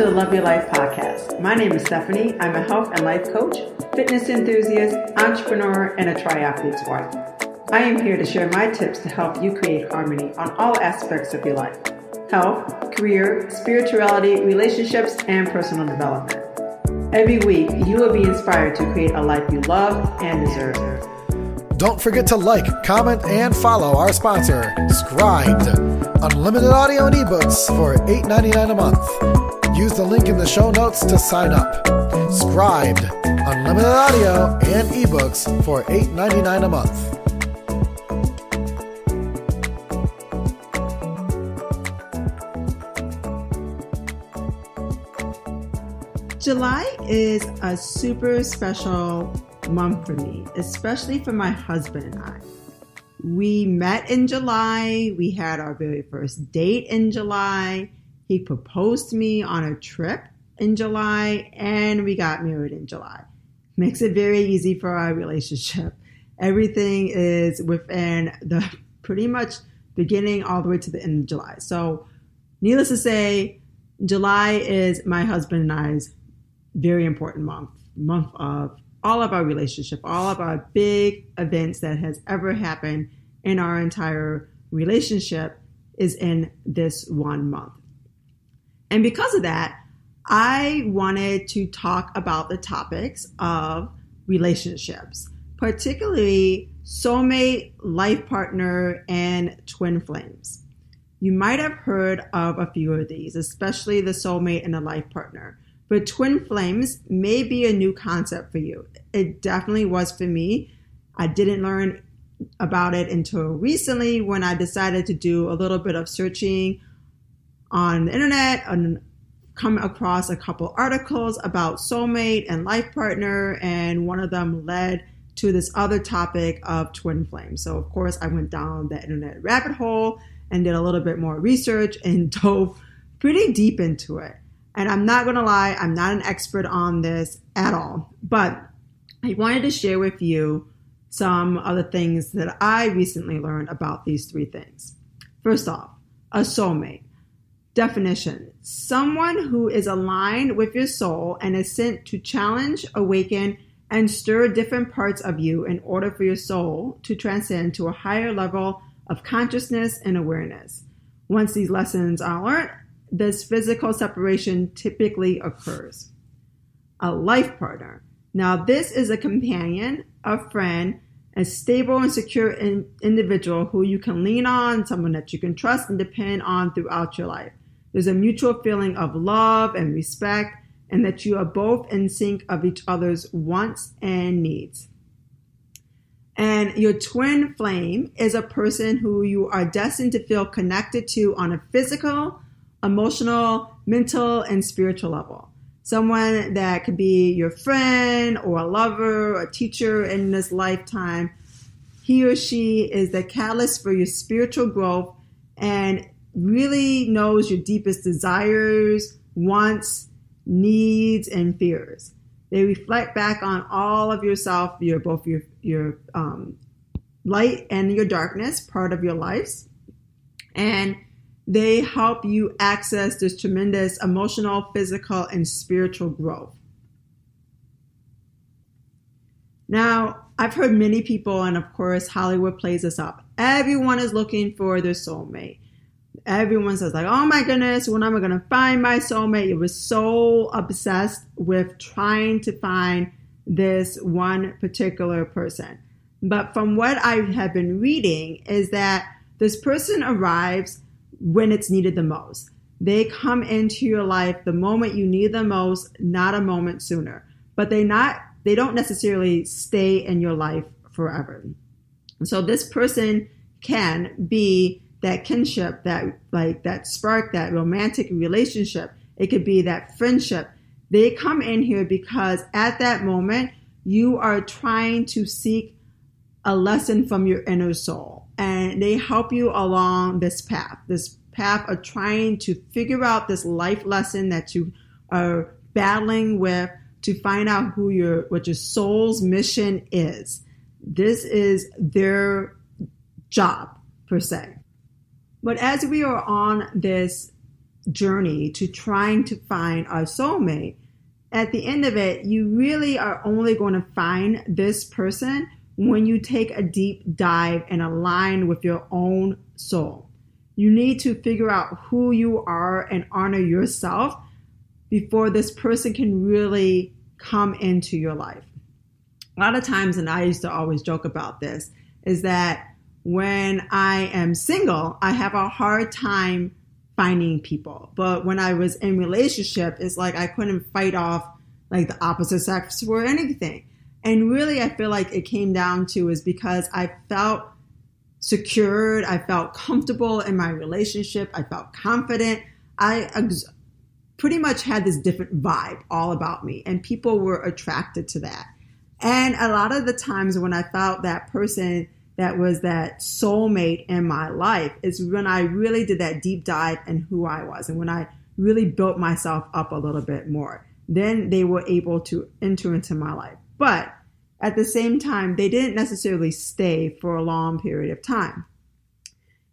To the Love Your Life podcast. My name is Stephanie. I'm a health and life coach, fitness enthusiast, entrepreneur, and a triathlete's wife. I am here to share my tips to help you create harmony on all aspects of your life health, career, spirituality, relationships, and personal development. Every week, you will be inspired to create a life you love and deserve. Don't forget to like, comment, and follow our sponsor, Scribd. Unlimited audio and ebooks for $8.99 a month. Use the link in the show notes to sign up. Scribd. Unlimited audio and ebooks for $8.99 a month. July is a super special month for me, especially for my husband and I. We met in July. We had our very first date in July. He proposed to me on a trip in July, and we got married in July. Makes it very easy for our relationship. Everything is within the pretty much beginning all the way to the end of July. So, needless to say, July is my husband and I's very important month, month of all of our relationship, all of our big events that has ever happened in our entire relationship is in this one month. And because of that, I wanted to talk about the topics of relationships, particularly soulmate, life partner, and twin flames. You might have heard of a few of these, especially the soulmate and the life partner. But twin flames may be a new concept for you. It definitely was for me. I didn't learn about it until recently when I decided to do a little bit of searching on the internet and come across a couple articles about soulmate and life partner, and one of them led to this other topic of twin flames. So, of course, I went down the internet rabbit hole and did a little bit more research and dove pretty deep into it. And I'm not to lie, I'm not an expert on this at all. But I wanted to share with you some of the things that I recently learned about these three things. First off, a soulmate. Definition someone who is aligned with your soul and is sent to challenge, awaken, and stir different parts of you in order for your soul to transcend to a higher level of consciousness and awareness. Once these lessons are learned, this physical separation typically occurs. A life partner. Now, this is a companion, a friend, a stable and secure in- individual who you can lean on, someone that you can trust and depend on throughout your life. There's a mutual feeling of love and respect, and that you are both in sync of each other's wants and needs. And your twin flame is a person who you are destined to feel connected to on a physical, emotional, mental, and spiritual level. Someone that could be your friend or a lover or a teacher in this lifetime. He or she is the catalyst for your spiritual growth and really knows your deepest desires, wants, needs, and fears. They reflect back on all of yourself, your both your your um, light and your darkness, part of your lives, and they help you access this tremendous emotional, physical, and spiritual growth. Now, I've heard many people, and of course, Hollywood plays this up. Everyone is looking for their soulmate. Everyone says, like, oh my goodness, when am I going to find my soulmate? It was so obsessed with trying to find this one particular person. But from what I have been reading, is that this person arrives when it's needed the most. They come into your life the moment you need them most, not a moment sooner. But they not they don't necessarily stay in your life forever. So this person can be that kinship, that like that spark, that romantic relationship. It could be that friendship. They come in here because at that moment you are trying to seek a lesson from your inner soul and they help you along this path, this path of trying to figure out this life lesson that you are battling with to find out who your what your soul's mission is. This is their job per se. But as we are on this journey to trying to find our soulmate, at the end of it, you really are only going to find this person when you take a deep dive and align with your own soul. You need to figure out who you are and honor yourself before this person can really come into your life. A lot of times, and I used to always joke about this, is that when I am single, I have a hard time finding people. But when I was in relationship, it's like I couldn't fight off like the opposite sex for anything. And really, I feel like it came down to is because I felt secured, I felt comfortable in my relationship, I felt confident. I ex- pretty much had this different vibe all about me, and people were attracted to that. And a lot of the times when I felt that person that was that soulmate in my life is when I really did that deep dive in who I was and when I really built myself up a little bit more. Then they were able to enter into my life. But at the same time, they didn't necessarily stay for a long period of time.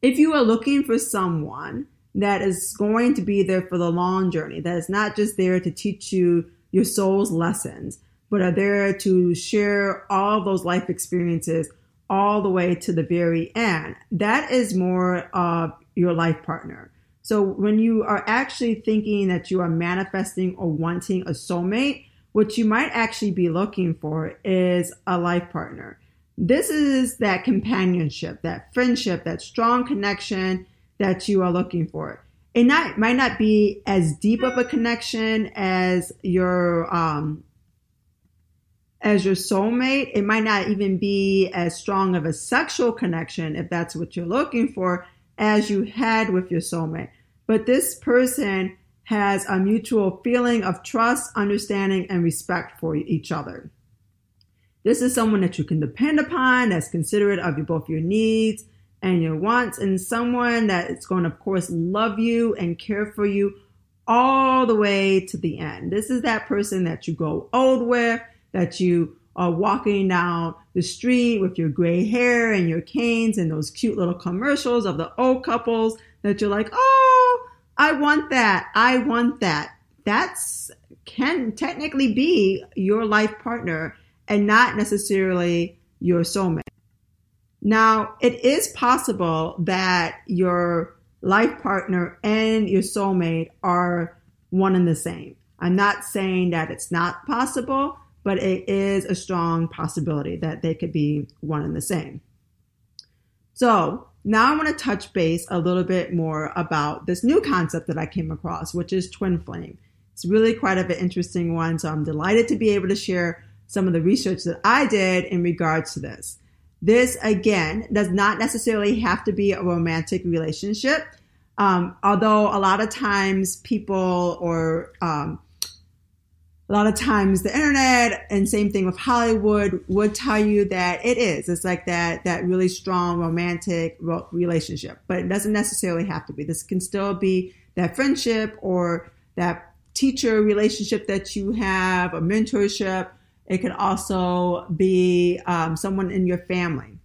If you are looking for someone that is going to be there for the long journey, that is not just there to teach you your soul's lessons, but are there to share all those life experiences all the way to the very end. That is more of your life partner. So when you are actually thinking that you are manifesting or wanting a soulmate, what you might actually be looking for is a life partner. This is that companionship, that friendship, that strong connection that you are looking for. It might not be as deep of a connection as your um, as your soulmate. It might not even be as strong of a sexual connection, if that's what you're looking for, as you had with your soulmate. But this person has a mutual feeling of trust, understanding, and respect for each other. This is someone that you can depend upon, that's considerate of both your needs and your wants, and someone that is going to, of course, love you and care for you all the way to the end. This is that person that you go old with, that you are walking down the street with your gray hair and your canes and those cute little commercials of the old couples that you're like, oh, I want that. I want that. That's can technically be your life partner and not necessarily your soulmate. Now, it is possible that your life partner and your soulmate are one and the same. I'm not saying that it's not possible, but it is a strong possibility that they could be one and the same. So now I want to touch base a little bit more about this new concept that I came across, which is twin flame. It's really quite of an interesting one, so I'm delighted to be able to share some of the research that I did in regards to this. This, again, does not necessarily have to be a romantic relationship. Um, although a lot of times people or um, a lot of times the internet and same thing with Hollywood would tell you that it is. It's like that that really strong romantic relationship, but it doesn't necessarily have to be. This can still be that friendship or that teacher relationship that you have, a mentorship. It could also be um, someone in your family.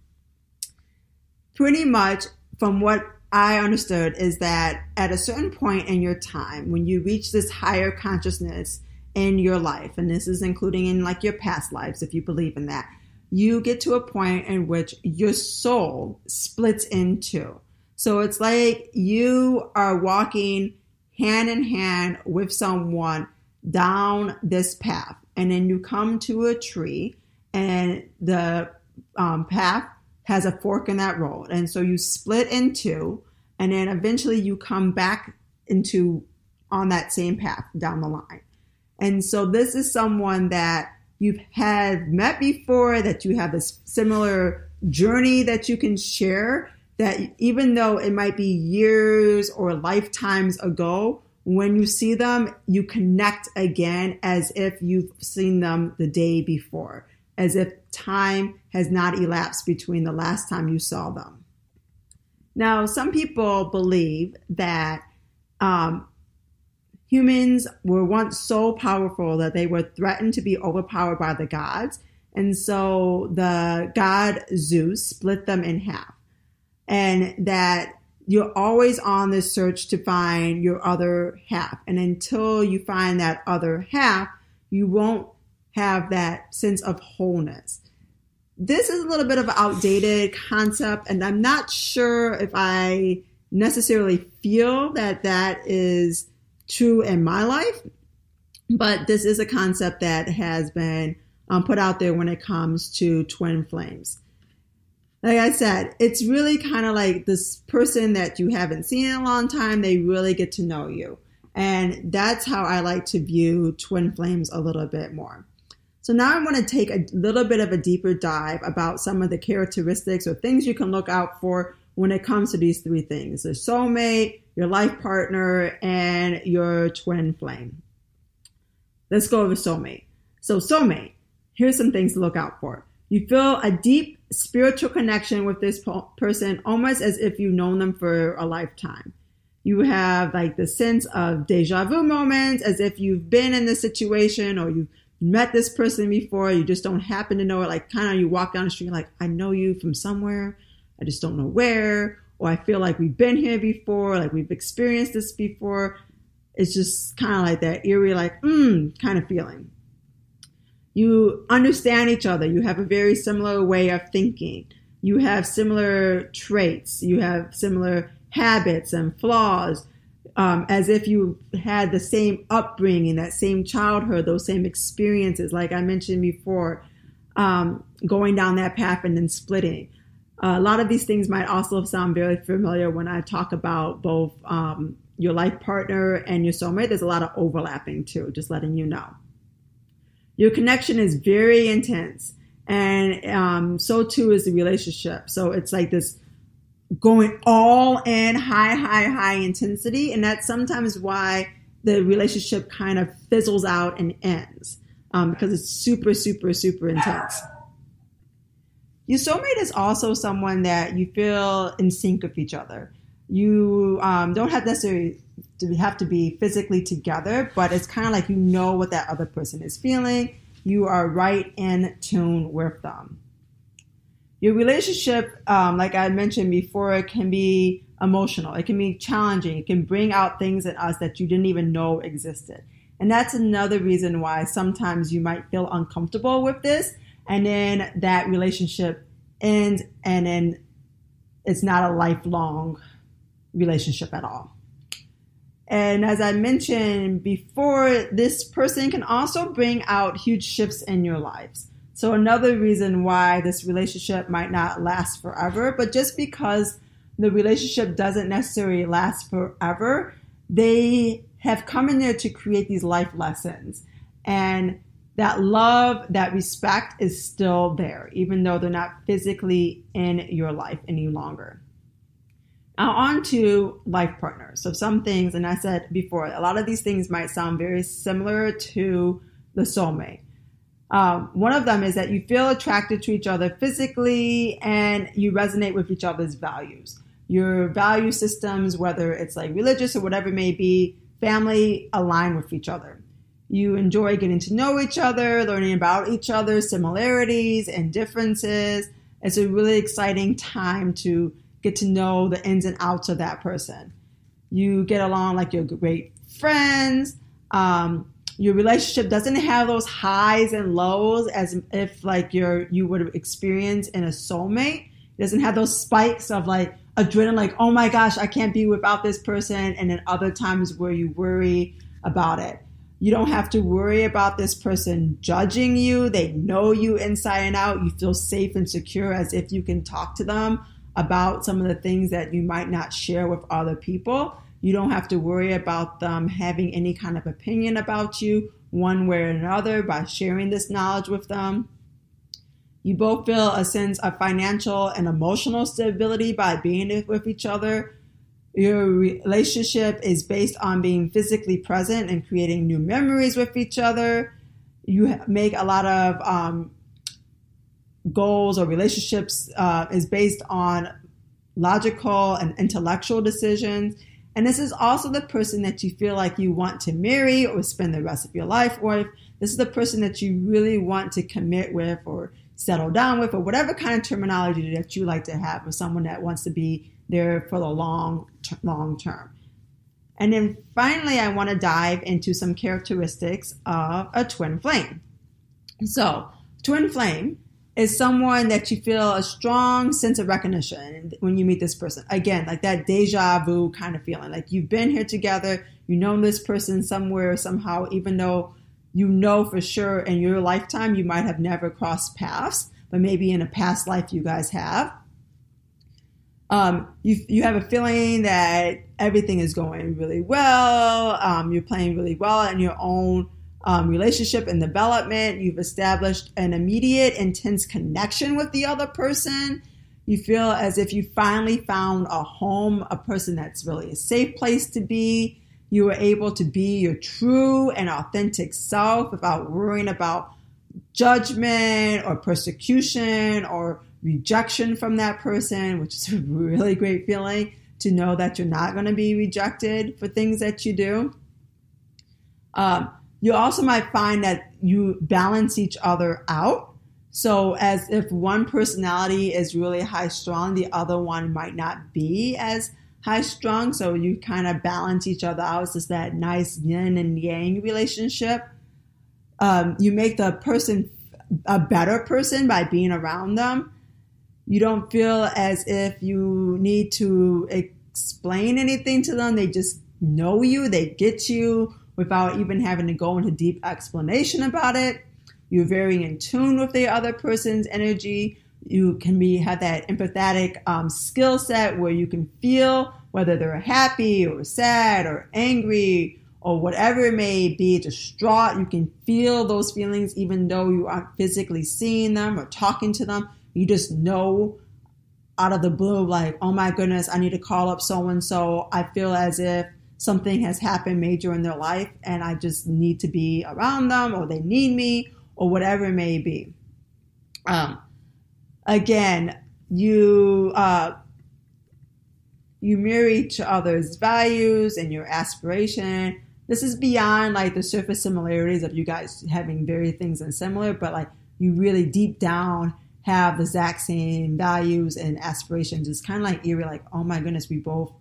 Pretty much, from what I understood, is that at a certain point in your time, when you reach this higher consciousness in your life, and this is including in like your past lives, if you believe in that, you get to a point in which your soul splits in two. So it's like you are walking hand in hand with someone down this path, and then you come to a tree, and the um, path has a fork in that road, and so you split in two, and then eventually you come back into on that same path down the line. And so this is someone that you've had met before, that you have a similar journey that you can share, that even though it might be years or lifetimes ago, when you see them, you connect again as if you've seen them the day before, as if time has not elapsed between the last time you saw them. Now, some people believe that um, humans were once so powerful that they were threatened to be overpowered by the gods. And so the god Zeus split them in half. And that you're always on this search to find your other half. And until you find that other half, you won't have that sense of wholeness. This is a little bit of an outdated concept, and I'm not sure if I necessarily feel that that is true in my life, but this is a concept that has been um, put out there when it comes to twin flames. Like I said, it's really kind of like this person that you haven't seen in a long time, they really get to know you. And that's how I like to view twin flames a little bit more. So now I want to take a little bit of a deeper dive about some of the characteristics or things you can look out for when it comes to these three things the soulmate, your life partner, and your twin flame. Let's go over soulmate. So, soulmate, here's some things to look out for. You feel a deep spiritual connection with this person almost as if you've known them for a lifetime. You have like the sense of deja vu moments, as if you've been in this situation or you've met this person before, you just don't happen to know it. Like, kind of, you walk down the street, like, I know you from somewhere, I just don't know where, or I feel like we've been here before, like we've experienced this before. It's just kind of like that eerie, like, mm, kind of feeling. You understand each other. You have a very similar way of thinking. You have similar traits. You have similar habits and flaws, um, as if you had the same upbringing, that same childhood, those same experiences, like I mentioned before, um, going down that path and then splitting. A lot of these things might also sound very familiar when I talk about both um, your life partner and your soulmate. There's a lot of overlapping too, just letting you know. Your connection is very intense, and um, so too is the relationship. So it's like this going all in high, high, high intensity, and that's sometimes why the relationship kind of fizzles out and ends um, because it's super, super, super intense. Your soulmate is also someone that you feel in sync with each other. You um, don't have necessarily to have to be physically together, but it's kind of like you know what that other person is feeling. You are right in tune with them. Your relationship, um, like I mentioned before, it can be emotional. It can be challenging. It can bring out things in us that you didn't even know existed. And that's another reason why sometimes you might feel uncomfortable with this. And then that relationship ends, and then it's not a lifelong relationship at all. And as I mentioned before, this person can also bring out huge shifts in your lives. So, another reason why this relationship might not last forever, but just because the relationship doesn't necessarily last forever, they have come in there to create these life lessons. And that love, that respect is still there, even though they're not physically in your life any longer. Now, on to life partners. So, some things, and I said before, a lot of these things might sound very similar to the soulmate. Um, one of them is that you feel attracted to each other physically and you resonate with each other's values. Your value systems, whether it's like religious or whatever it may be, family align with each other. You enjoy getting to know each other, learning about each other's similarities and differences. It's a really exciting time to get to know the ins and outs of that person. You get along like you're great friends. Um, your relationship doesn't have those highs and lows as if like you're you would experience in a soulmate. It doesn't have those spikes of like adrenaline, like oh my gosh, I can't be without this person, and then other times where you worry about it. You don't have to worry about this person judging you. They know you inside and out. You feel safe and secure as if you can talk to them about some of the things that you might not share with other people. You don't have to worry about them having any kind of opinion about you one way or another by sharing this knowledge with them. You both feel a sense of financial and emotional stability by being with each other. Your relationship is based on being physically present and creating new memories with each other. You make a lot of um, goals or relationships uh, is based on logical and intellectual decisions and this is also the person that you feel like you want to marry or spend the rest of your life with. This is the person that you really want to commit with or settle down with or whatever kind of terminology that you like to have with someone that wants to be there for the long long term. And then finally, I want to dive into some characteristics of a twin flame. So, twin flame is someone that you feel a strong sense of recognition when you meet this person. Again, like that deja vu kind of feeling. Like you've been here together, you know this person somewhere, somehow, even though you know for sure in your lifetime you might have never crossed paths, but maybe in a past life you guys have. Um, you, you have a feeling that everything is going really well, um, you're playing really well in your own um, relationship and development. You've established an immediate, intense connection with the other person. You feel as if you finally found a home, a person that's really a safe place to be. You were able to be your true and authentic self without worrying about judgment or persecution or rejection from that person, which is a really great feeling to know that you're not going to be rejected for things that you do. Um, you also might find that you balance each other out. So, as if one personality is really high strung, the other one might not be as high strung. So, you kind of balance each other out. It's just that nice yin and yang relationship. Um, you make the person a better person by being around them. You don't feel as if you need to explain anything to them. They just know you, they get you without even having to go into deep explanation about it. You're very in tune with the other person's energy. You can be have that empathetic um, skill set where you can feel whether they're happy or sad or angry or whatever it may be, distraught. You can feel those feelings even though you aren't physically seeing them or talking to them. You just know out of the blue, like, oh my goodness, I need to call up so and so. I feel as if something has happened major in their life and I just need to be around them or they need me or whatever it may be. Um, again, you uh, you mirror each other's values and your aspiration. This is beyond like the surface similarities of you guys having very things and similar, but like you really deep down have the exact same values and aspirations. It's kind of like eerie, like, oh my goodness, we both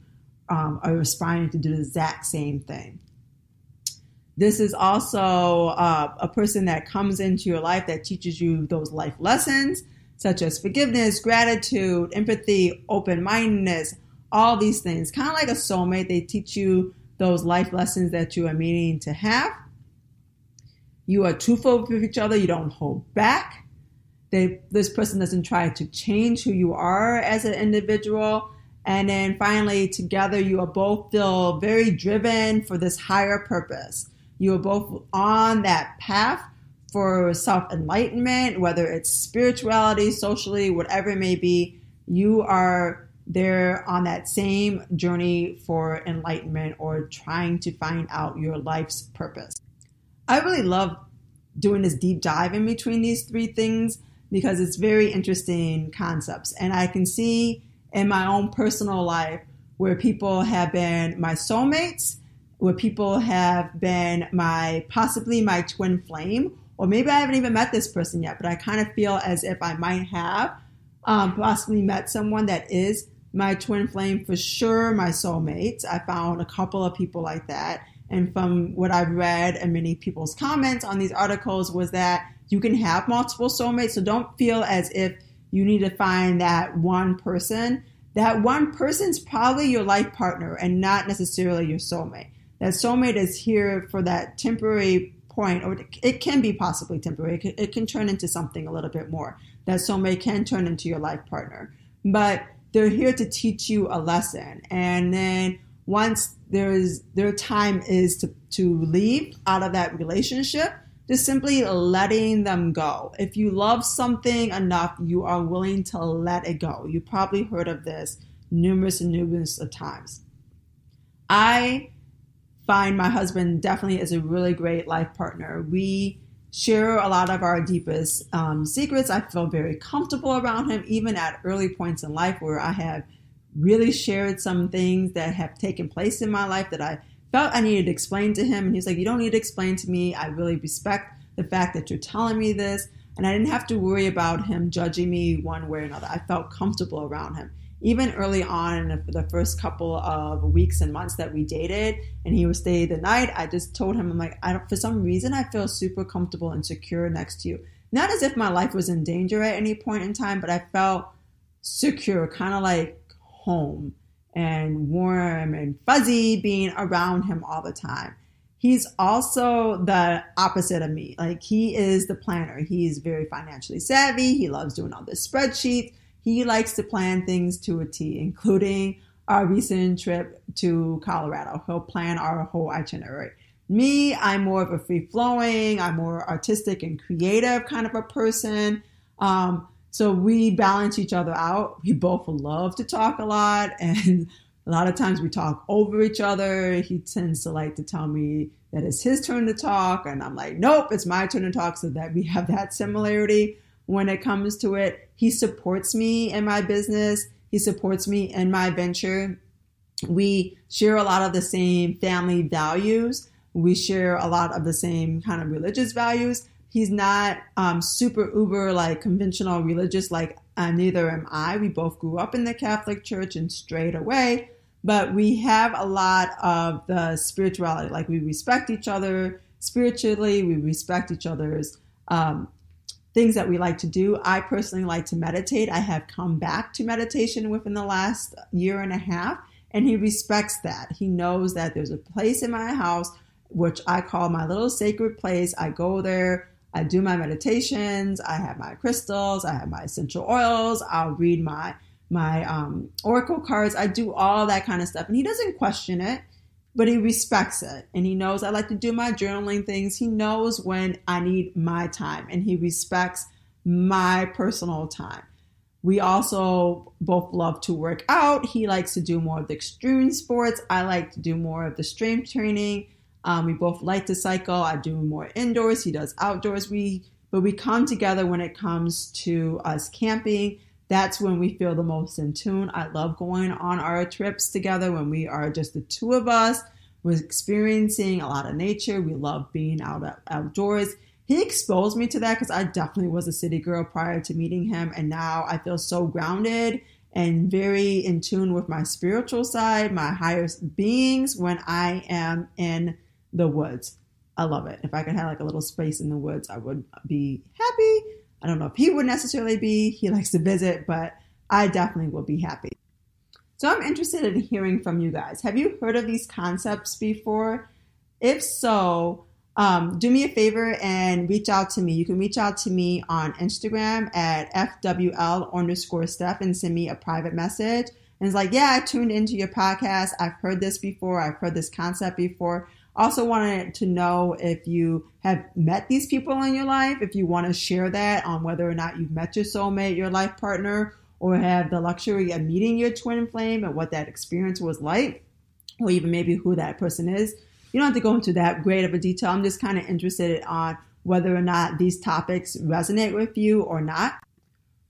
um, are aspiring to do the exact same thing. This is also uh, a person that comes into your life that teaches you those life lessons, such as forgiveness, gratitude, empathy, open mindedness, all these things. Kind of like a soulmate, they teach you those life lessons that you are meaning to have. You are truthful with each other, you don't hold back. They, this person doesn't try to change who you are as an individual and then finally, together, you are both feel very driven for this higher purpose. You are both on that path for self enlightenment, whether it's spirituality, socially, whatever it may be. You are there on that same journey for enlightenment or trying to find out your life's purpose. I really love doing this deep dive in between these three things because it's very interesting concepts. And I can see in my own personal life where people have been my soulmates, where people have been my possibly my twin flame, or maybe I haven't even met this person yet, but I kind of feel as if I might have um, possibly met someone that is my twin flame for sure, my soulmates. I found a couple of people like that. And from what I've read and many people's comments on these articles was that you can have multiple soulmates. So don't feel as if you need to find that one person. That one person's probably your life partner and not necessarily your soulmate. That soulmate is here for that temporary point, or it can be possibly temporary. It can, turn into something a little bit more. That soulmate can turn into your life partner. But they're here to teach you a lesson. And then once there's their time is to, to leave out of that relationship, just simply letting them go. If you love something enough, you are willing to let it go. You probably heard of this numerous and numerous of times. I find my husband definitely is a really great life partner. We share a lot of our deepest um, secrets. I feel very comfortable around him, even at early points in life where I have really shared some things that have taken place in my life that I felt I needed to explain to him. And he's like, You don't need to explain to me. I really respect the fact that you're telling me this. And I didn't have to worry about him judging me one way or another. I felt comfortable around him even early on in the first couple of weeks and months that we dated and he would stay the night i just told him i'm like i don't for some reason i feel super comfortable and secure next to you not as if my life was in danger at any point in time but i felt secure kind of like home and warm and fuzzy being around him all the time he's also the opposite of me like he is the planner he's very financially savvy he loves doing all the spreadsheets he likes to plan things to a T, including our recent trip to Colorado. He'll plan our whole itinerary. Me, I'm more of a free flowing, I'm more artistic and creative kind of a person. Um, so we balance each other out. We both love to talk a lot, and a lot of times we talk over each other. He tends to like to tell me that it's his turn to talk, and I'm like, nope, it's my turn to talk, so that we have that similarity when it comes to it. He supports me in my business, he supports me in my venture. We share a lot of the same family values. We share a lot of the same kind of religious values. He's not um, super uber like conventional religious like uh, neither am I. We both grew up in the Catholic Church and straight away, but we have a lot of the spirituality. Like we respect each other spiritually, we respect each other's um, things that we like to do. I personally like to meditate. I have come back to meditation within the last year and a half, and he respects that. He knows that there's a place in my house which I call my little sacred place. I go there, I do my meditations, I have my crystals, I have my essential oils, I'll read my my um, oracle cards. I do all that kind of stuff, and he doesn't question it but he respects it and he knows I like to do my journaling things. He knows when I need my time and he respects my personal time. We also both love to work out. He likes to do more of the extreme sports. I like to do more of the strength training. Um, we both like to cycle. I do more indoors. He does outdoors. We but we come together when it comes to us camping. That's when we feel the most in tune. I love going on our trips together when we are just the two of us. We're experiencing a lot of nature. We love being out outdoors. He exposed me to that because I definitely was a city girl prior to meeting him. And now I feel so grounded and very in tune with my spiritual side, my higher beings when I am in the woods. I love it. If I could have like a little space in the woods, I would be happy. I don't know if he would necessarily be. He likes to visit, but I definitely will be happy. So I'm interested in hearing from you guys. Have you heard of these concepts before? If so, um, do me a favor and reach out to me. You can reach out to me on Instagram at FWL underscore Steph and send me a private message. And it's like, yeah, I tuned into your podcast. I've heard this before. I've heard this concept before. Also wanted to know if you have met these people in your life, if you want to share that on whether or not you've met your soulmate, your life partner, or have the luxury of meeting your twin flame and what that experience was like, or even maybe who that person is. You don't have to go into that great of a detail. I'm just kind of interested on whether or not these topics resonate with you or not.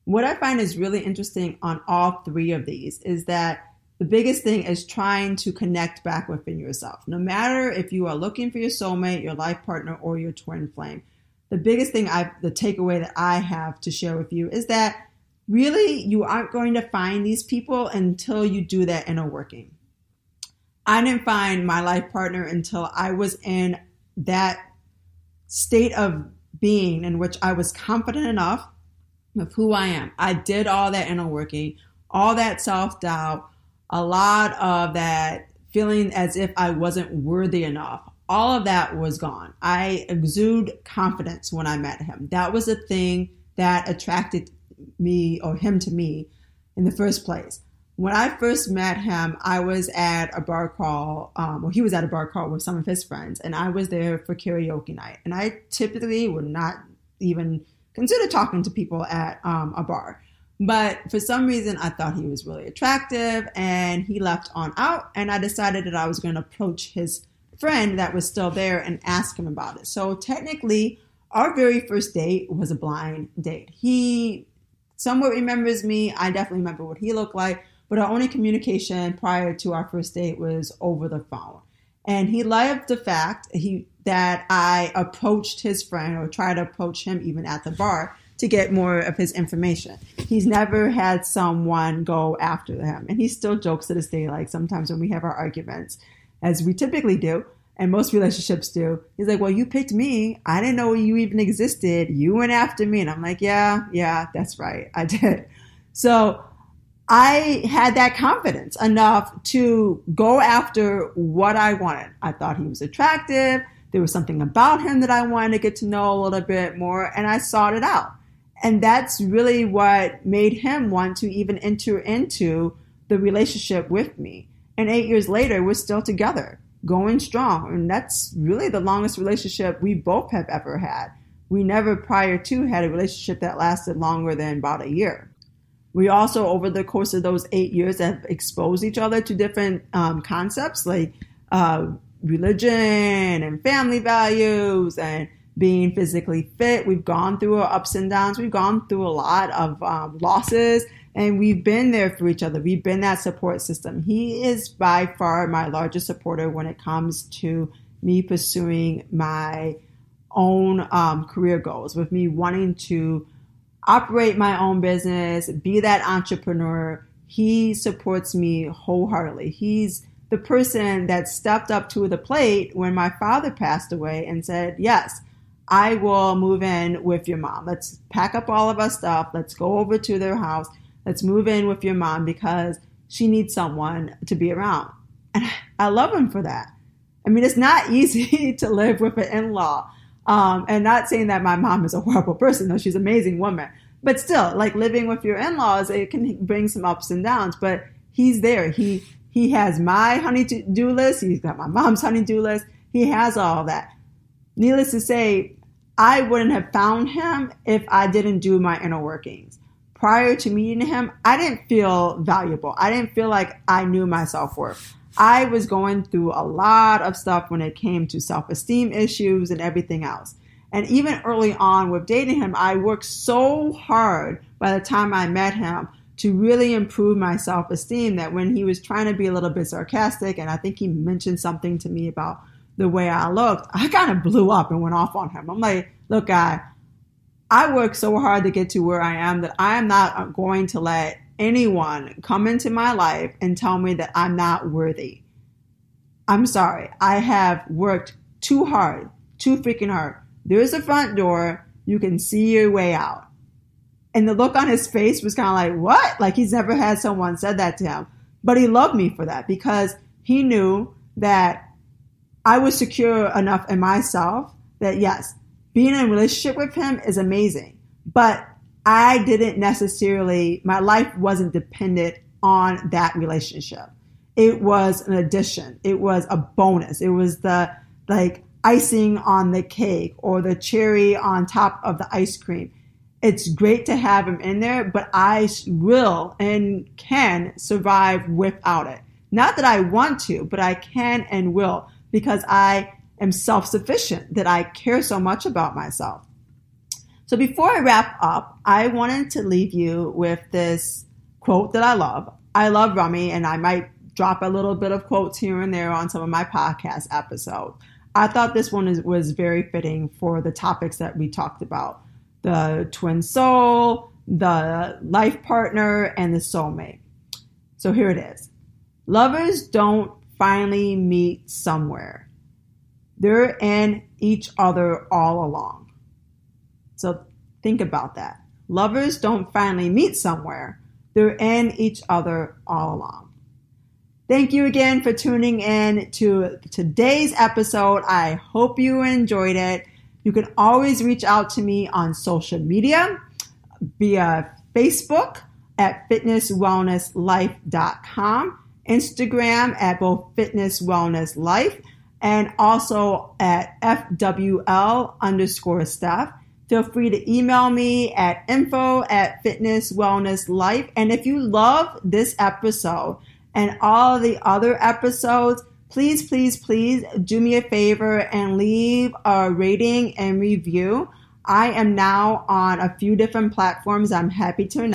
What I find is really interesting on all three of these is that the biggest thing is trying to connect back within yourself. No matter if you are looking for your soulmate, your life partner, or your twin flame, the biggest thing I, the takeaway that I have to share with you is that really you aren't going to find these people until you do that inner working. I didn't find my life partner until I was in that state of being in which I was confident enough of who I am. I did all that inner working, all that self doubt, a lot of that feeling as if I wasn't worthy enough. All of that was gone. I exude confidence when I met him. That was the thing that attracted me or him to me in the first place. When I first met him, I was at a bar crawl. Um, well, he was at a bar crawl with some of his friends, and I was there for karaoke night. And I typically would not even consider talking to people at um, a bar. But for some reason, I thought he was really attractive, and he left on out. And I decided that I was going to approach his friend that was still there and ask him about it. So technically, our very first date was a blind date. He somewhat remembers me. I definitely remember what he looked like, but our only communication prior to our first date was over the phone. And he loved the fact he that I approached his friend or tried to approach him even at the bar to get more of his information. He's never had someone go after him. And he still jokes to this day, like sometimes when we have our arguments, as we typically do, and most relationships do. He's like, Well, you picked me. I didn't know you even existed. You went after me. And I'm like, Yeah, yeah, that's right. I did. So I had that confidence enough to go after what I wanted. I thought he was attractive. There was something about him that I wanted to get to know a little bit more, and I sought it out. And that's really what made him want to even enter into the relationship with me. And eight years later, we're still together, going strong. And that's really the longest relationship we both have ever had. We never prior to had a relationship that lasted longer than about a year. We also, over the course of those eight years, have exposed each other to different um, concepts like uh, religion and family values and being physically fit. We've gone through our ups and downs. We've gone through a lot of um, losses and we've been there for each other. We've been that support system. He is by far my largest supporter when it comes to me pursuing my own um, career goals, with me wanting to operate my own business, be that entrepreneur. He supports me wholeheartedly. He's the person that stepped up to the plate when my father passed away and said, Yes, I will move in with your mom. Let's pack up all of our stuff. Let's go over to their house. Let's move in with your mom because she needs someone to be around. And I love him for that. I mean, it's not easy to live with an in law. Um, and not saying that my mom is a horrible person, though she's an amazing woman. But still, like living with your in laws, it can bring some ups and downs. But he's there. He he has my honey-do list. He's got my mom's honey-do list. He has all that. Needless to say, I wouldn't have found him if I didn't do my inner workings. Prior to meeting him, I didn't feel valuable. I didn't feel like I knew my self worth. I was going through a lot of stuff when it came to self esteem issues and everything else. And even early on with dating him, I worked so hard by the time I met him to really improve my self esteem that when he was trying to be a little bit sarcastic, and I think he mentioned something to me about the way I looked, I kind of blew up and went off on him. I'm like, look, guy, I worked so hard to get to where I am that I am not uh, going to let anyone come into my life and tell me that I'm not worthy. I'm sorry. I have worked too hard, too freaking hard. There's a front door. You can see your way out. And the look on his face was kind of like, what? Like he's never had someone said that to him. But he loved me for that because he knew that I was secure enough in myself that yes, being in a relationship with him is amazing. But I didn't necessarily, my life wasn't dependent on that relationship. It was an addition. It was a bonus. It was the like icing on the cake or the cherry on top of the ice cream it's great to have him in there, but I will and can survive without it. Not that I want to, but I can and will because I am self sufficient, that I care so much about myself. So before I wrap up, I wanted to leave you with this quote that I love. I love Rumi, and I might drop a little bit of quotes here and there on some of my podcast episodes. I thought this one is, was very fitting for the topics that we talked about the twin soul, the life partner, and the soulmate. So here it is Lovers don't finally meet somewhere, they're in each other all along. So think about that. Lovers don't finally meet somewhere, they're in each other all along. Thank you again for tuning in to today's episode. I hope you enjoyed it. You can always reach out to me on social media via Facebook at fitnesswellnesslife.com, Instagram at both Fitness Wellness Life, and also at FWL underscore Steph. Feel free to email me at info at Fitness Wellness Life. And if you love this episode and all the other episodes, please, please, please do me a favor and leave a rating and review. I am now on a few different platforms. I'm happy to announce.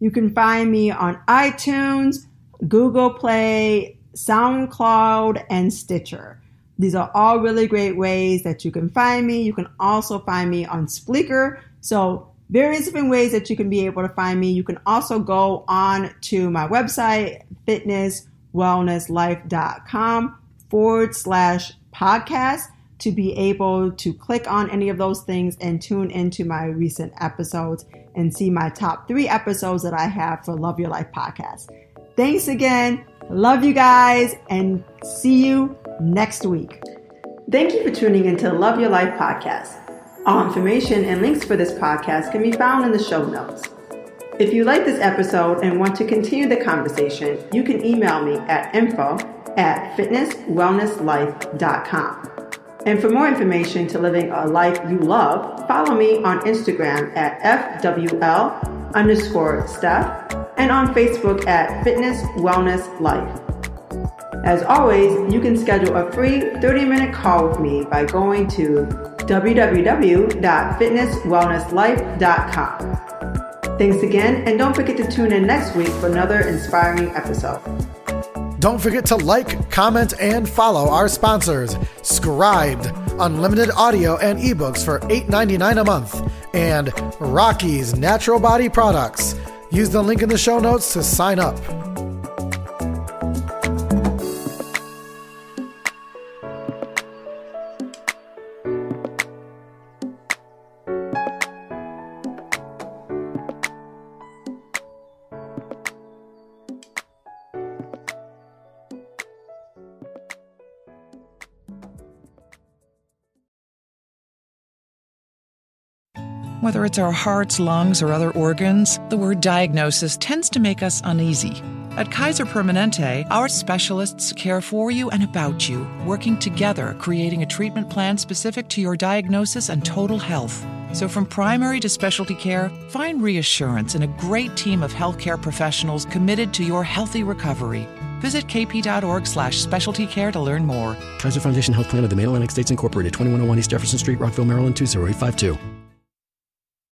You can find me on iTunes, Google Play, SoundCloud, and Stitcher. These are all really great ways that you can find me. You can also find me on Spreaker. So various different ways that you can be able to find me. You can also go on to my website, fitnesswellnesslife.com forward slash podcast to be able to click on any of those things and tune into my recent episodes and see my top three episodes that I have for Love Your Life podcast. Thanks again. Love you guys and see you next week. Thank you for tuning into the Love Your Life podcast. All information and links for this podcast can be found in the show notes. If you like this episode and want to continue the conversation, you can email me at info at fitnesswellnesslife.com. And for more information to living a life you love, follow me on Instagram at FWL underscore Steph and on Facebook at Fitness Wellness Life. As always, you can schedule a free 30 minute call with me by going to www.fitnesswellnesslife.com. Thanks again, and don't forget to tune in next week for another inspiring episode. Don't forget to like, comment, and follow our sponsors Scribd, unlimited audio and ebooks for $8.99 a month, and Rocky's Natural Body Products. Use the link in the show notes to sign up. Whether it's our hearts, lungs, or other organs, the word diagnosis tends to make us uneasy. At Kaiser Permanente, our specialists care for you and about you, working together, creating a treatment plan specific to your diagnosis and total health. So, from primary to specialty care, find reassurance in a great team of healthcare professionals committed to your healthy recovery. Visit kp.org slash specialty care to learn more. Kaiser Foundation Health Plan of the Mid Atlantic States Incorporated, 2101 East Jefferson Street, Rockville, Maryland, 20852.